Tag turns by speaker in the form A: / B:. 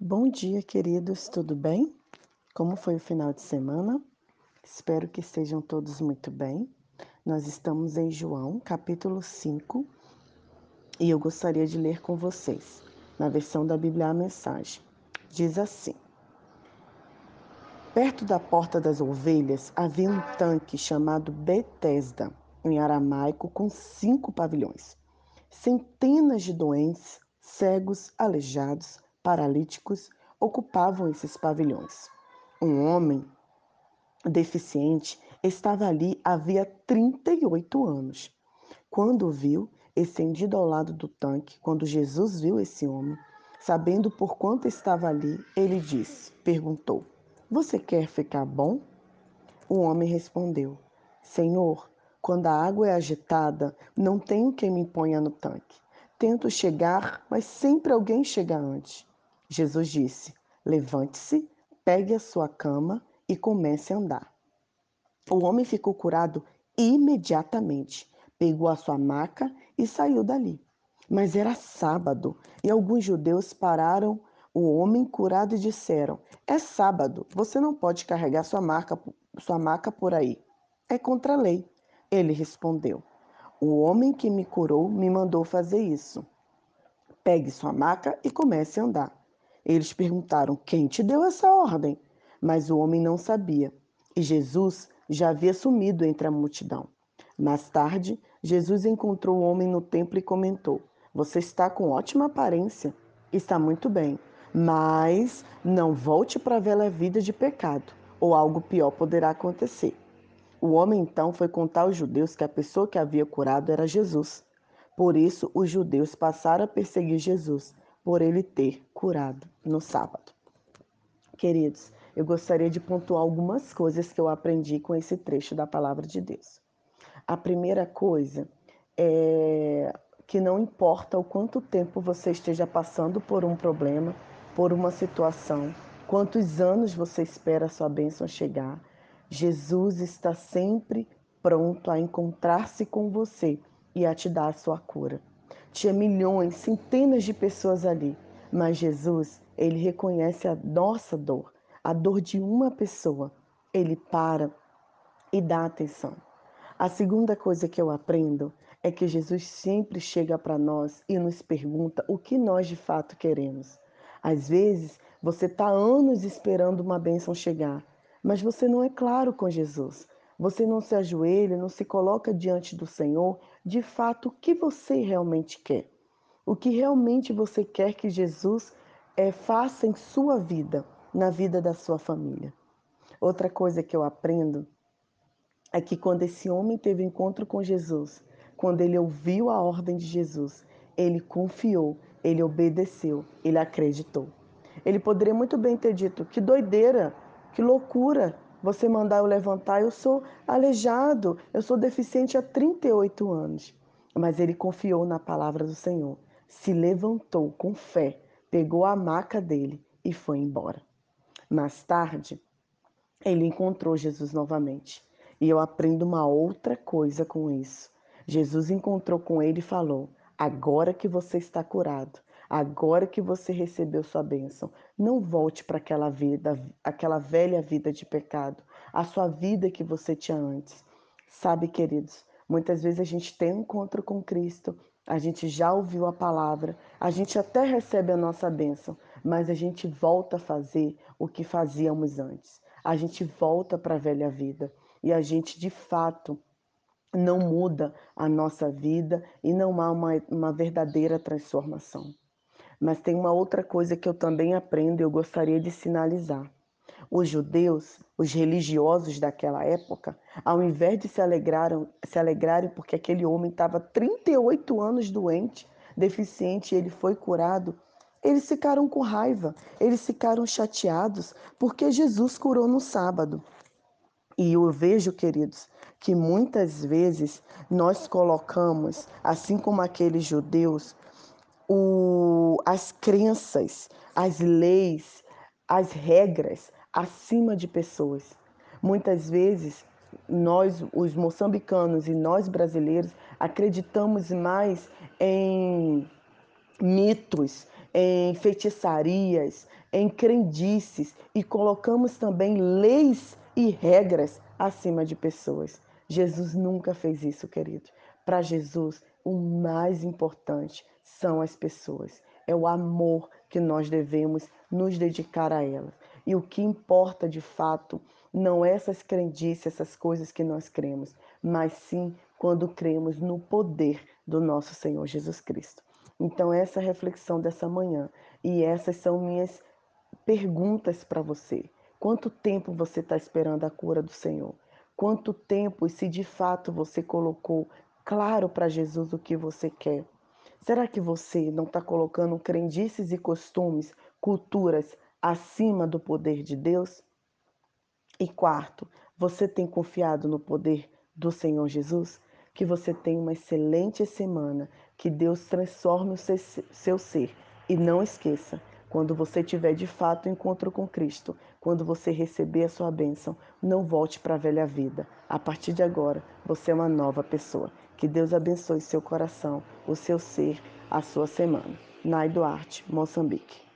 A: Bom dia, queridos, tudo bem? Como foi o final de semana? Espero que estejam todos muito bem. Nós estamos em João, capítulo 5, e eu gostaria de ler com vocês, na versão da Bíblia a mensagem. Diz assim: Perto da porta das ovelhas havia um tanque chamado Betesda, em aramaico, com cinco pavilhões. Centenas de doentes, cegos, aleijados, paralíticos ocupavam esses pavilhões. Um homem deficiente estava ali havia 38 anos. Quando viu, estendido ao lado do tanque, quando Jesus viu esse homem, sabendo por quanto estava ali, ele disse, perguntou: Você quer ficar bom? O homem respondeu: Senhor, quando a água é agitada, não tenho quem me ponha no tanque. Tento chegar, mas sempre alguém chega antes. Jesus disse: Levante-se, pegue a sua cama e comece a andar. O homem ficou curado imediatamente, pegou a sua maca e saiu dali. Mas era sábado e alguns judeus pararam o homem curado e disseram: É sábado, você não pode carregar sua, sua maca por aí. É contra a lei. Ele respondeu: O homem que me curou me mandou fazer isso. Pegue sua maca e comece a andar. Eles perguntaram: Quem te deu essa ordem? Mas o homem não sabia. E Jesus já havia sumido entre a multidão. Mais tarde, Jesus encontrou o homem no templo e comentou: Você está com ótima aparência, está muito bem, mas não volte para a vida de pecado, ou algo pior poderá acontecer. O homem então foi contar aos judeus que a pessoa que havia curado era Jesus. Por isso, os judeus passaram a perseguir Jesus por ele ter curado no sábado. Queridos, eu gostaria de pontuar algumas coisas que eu aprendi com esse trecho da palavra de Deus. A primeira coisa é que não importa o quanto tempo você esteja passando por um problema, por uma situação, quantos anos você espera a sua bênção chegar, Jesus está sempre pronto a encontrar-se com você e a te dar a sua cura. Tinha milhões, centenas de pessoas ali, mas Jesus, ele reconhece a nossa dor, a dor de uma pessoa. Ele para e dá atenção. A segunda coisa que eu aprendo é que Jesus sempre chega para nós e nos pergunta o que nós de fato queremos. Às vezes, você está anos esperando uma bênção chegar, mas você não é claro com Jesus. Você não se ajoelha, não se coloca diante do Senhor, de fato, o que você realmente quer. O que realmente você quer que Jesus é, faça em sua vida, na vida da sua família. Outra coisa que eu aprendo é que quando esse homem teve encontro com Jesus, quando ele ouviu a ordem de Jesus, ele confiou, ele obedeceu, ele acreditou. Ele poderia muito bem ter dito: que doideira, que loucura, você mandar eu levantar, eu sou aleijado, eu sou deficiente há 38 anos. Mas ele confiou na palavra do Senhor, se levantou com fé, pegou a maca dele e foi embora. Mais tarde, ele encontrou Jesus novamente. E eu aprendo uma outra coisa com isso. Jesus encontrou com ele e falou: Agora que você está curado, Agora que você recebeu sua bênção, não volte para aquela vida, aquela velha vida de pecado, a sua vida que você tinha antes. Sabe, queridos, muitas vezes a gente tem um encontro com Cristo, a gente já ouviu a palavra, a gente até recebe a nossa bênção, mas a gente volta a fazer o que fazíamos antes. A gente volta para a velha vida e a gente de fato não muda a nossa vida e não há uma, uma verdadeira transformação. Mas tem uma outra coisa que eu também aprendo e eu gostaria de sinalizar. Os judeus, os religiosos daquela época, ao invés de se, alegraram, se alegrarem porque aquele homem estava 38 anos doente, deficiente, e ele foi curado, eles ficaram com raiva, eles ficaram chateados porque Jesus curou no sábado. E eu vejo, queridos, que muitas vezes nós colocamos, assim como aqueles judeus, o, as crenças, as leis, as regras acima de pessoas. Muitas vezes, nós, os moçambicanos e nós brasileiros, acreditamos mais em mitos, em feitiçarias, em crendices e colocamos também leis e regras acima de pessoas. Jesus nunca fez isso, querido. Para Jesus, o mais importante são as pessoas. É o amor que nós devemos nos dedicar a elas. E o que importa de fato não é essas crendices, essas coisas que nós cremos, mas sim quando cremos no poder do nosso Senhor Jesus Cristo. Então, essa é reflexão dessa manhã e essas são minhas perguntas para você. Quanto tempo você está esperando a cura do Senhor? Quanto tempo e se de fato você colocou claro para Jesus o que você quer? Será que você não está colocando crendices e costumes, culturas acima do poder de Deus? E quarto, você tem confiado no poder do Senhor Jesus? Que você tenha uma excelente semana, que Deus transforme o seu ser. E não esqueça, quando você tiver de fato encontro com Cristo, quando você receber a sua bênção, não volte para a velha vida. A partir de agora, você é uma nova pessoa. Que Deus abençoe seu coração, o seu ser, a sua semana. Nai Duarte, Moçambique.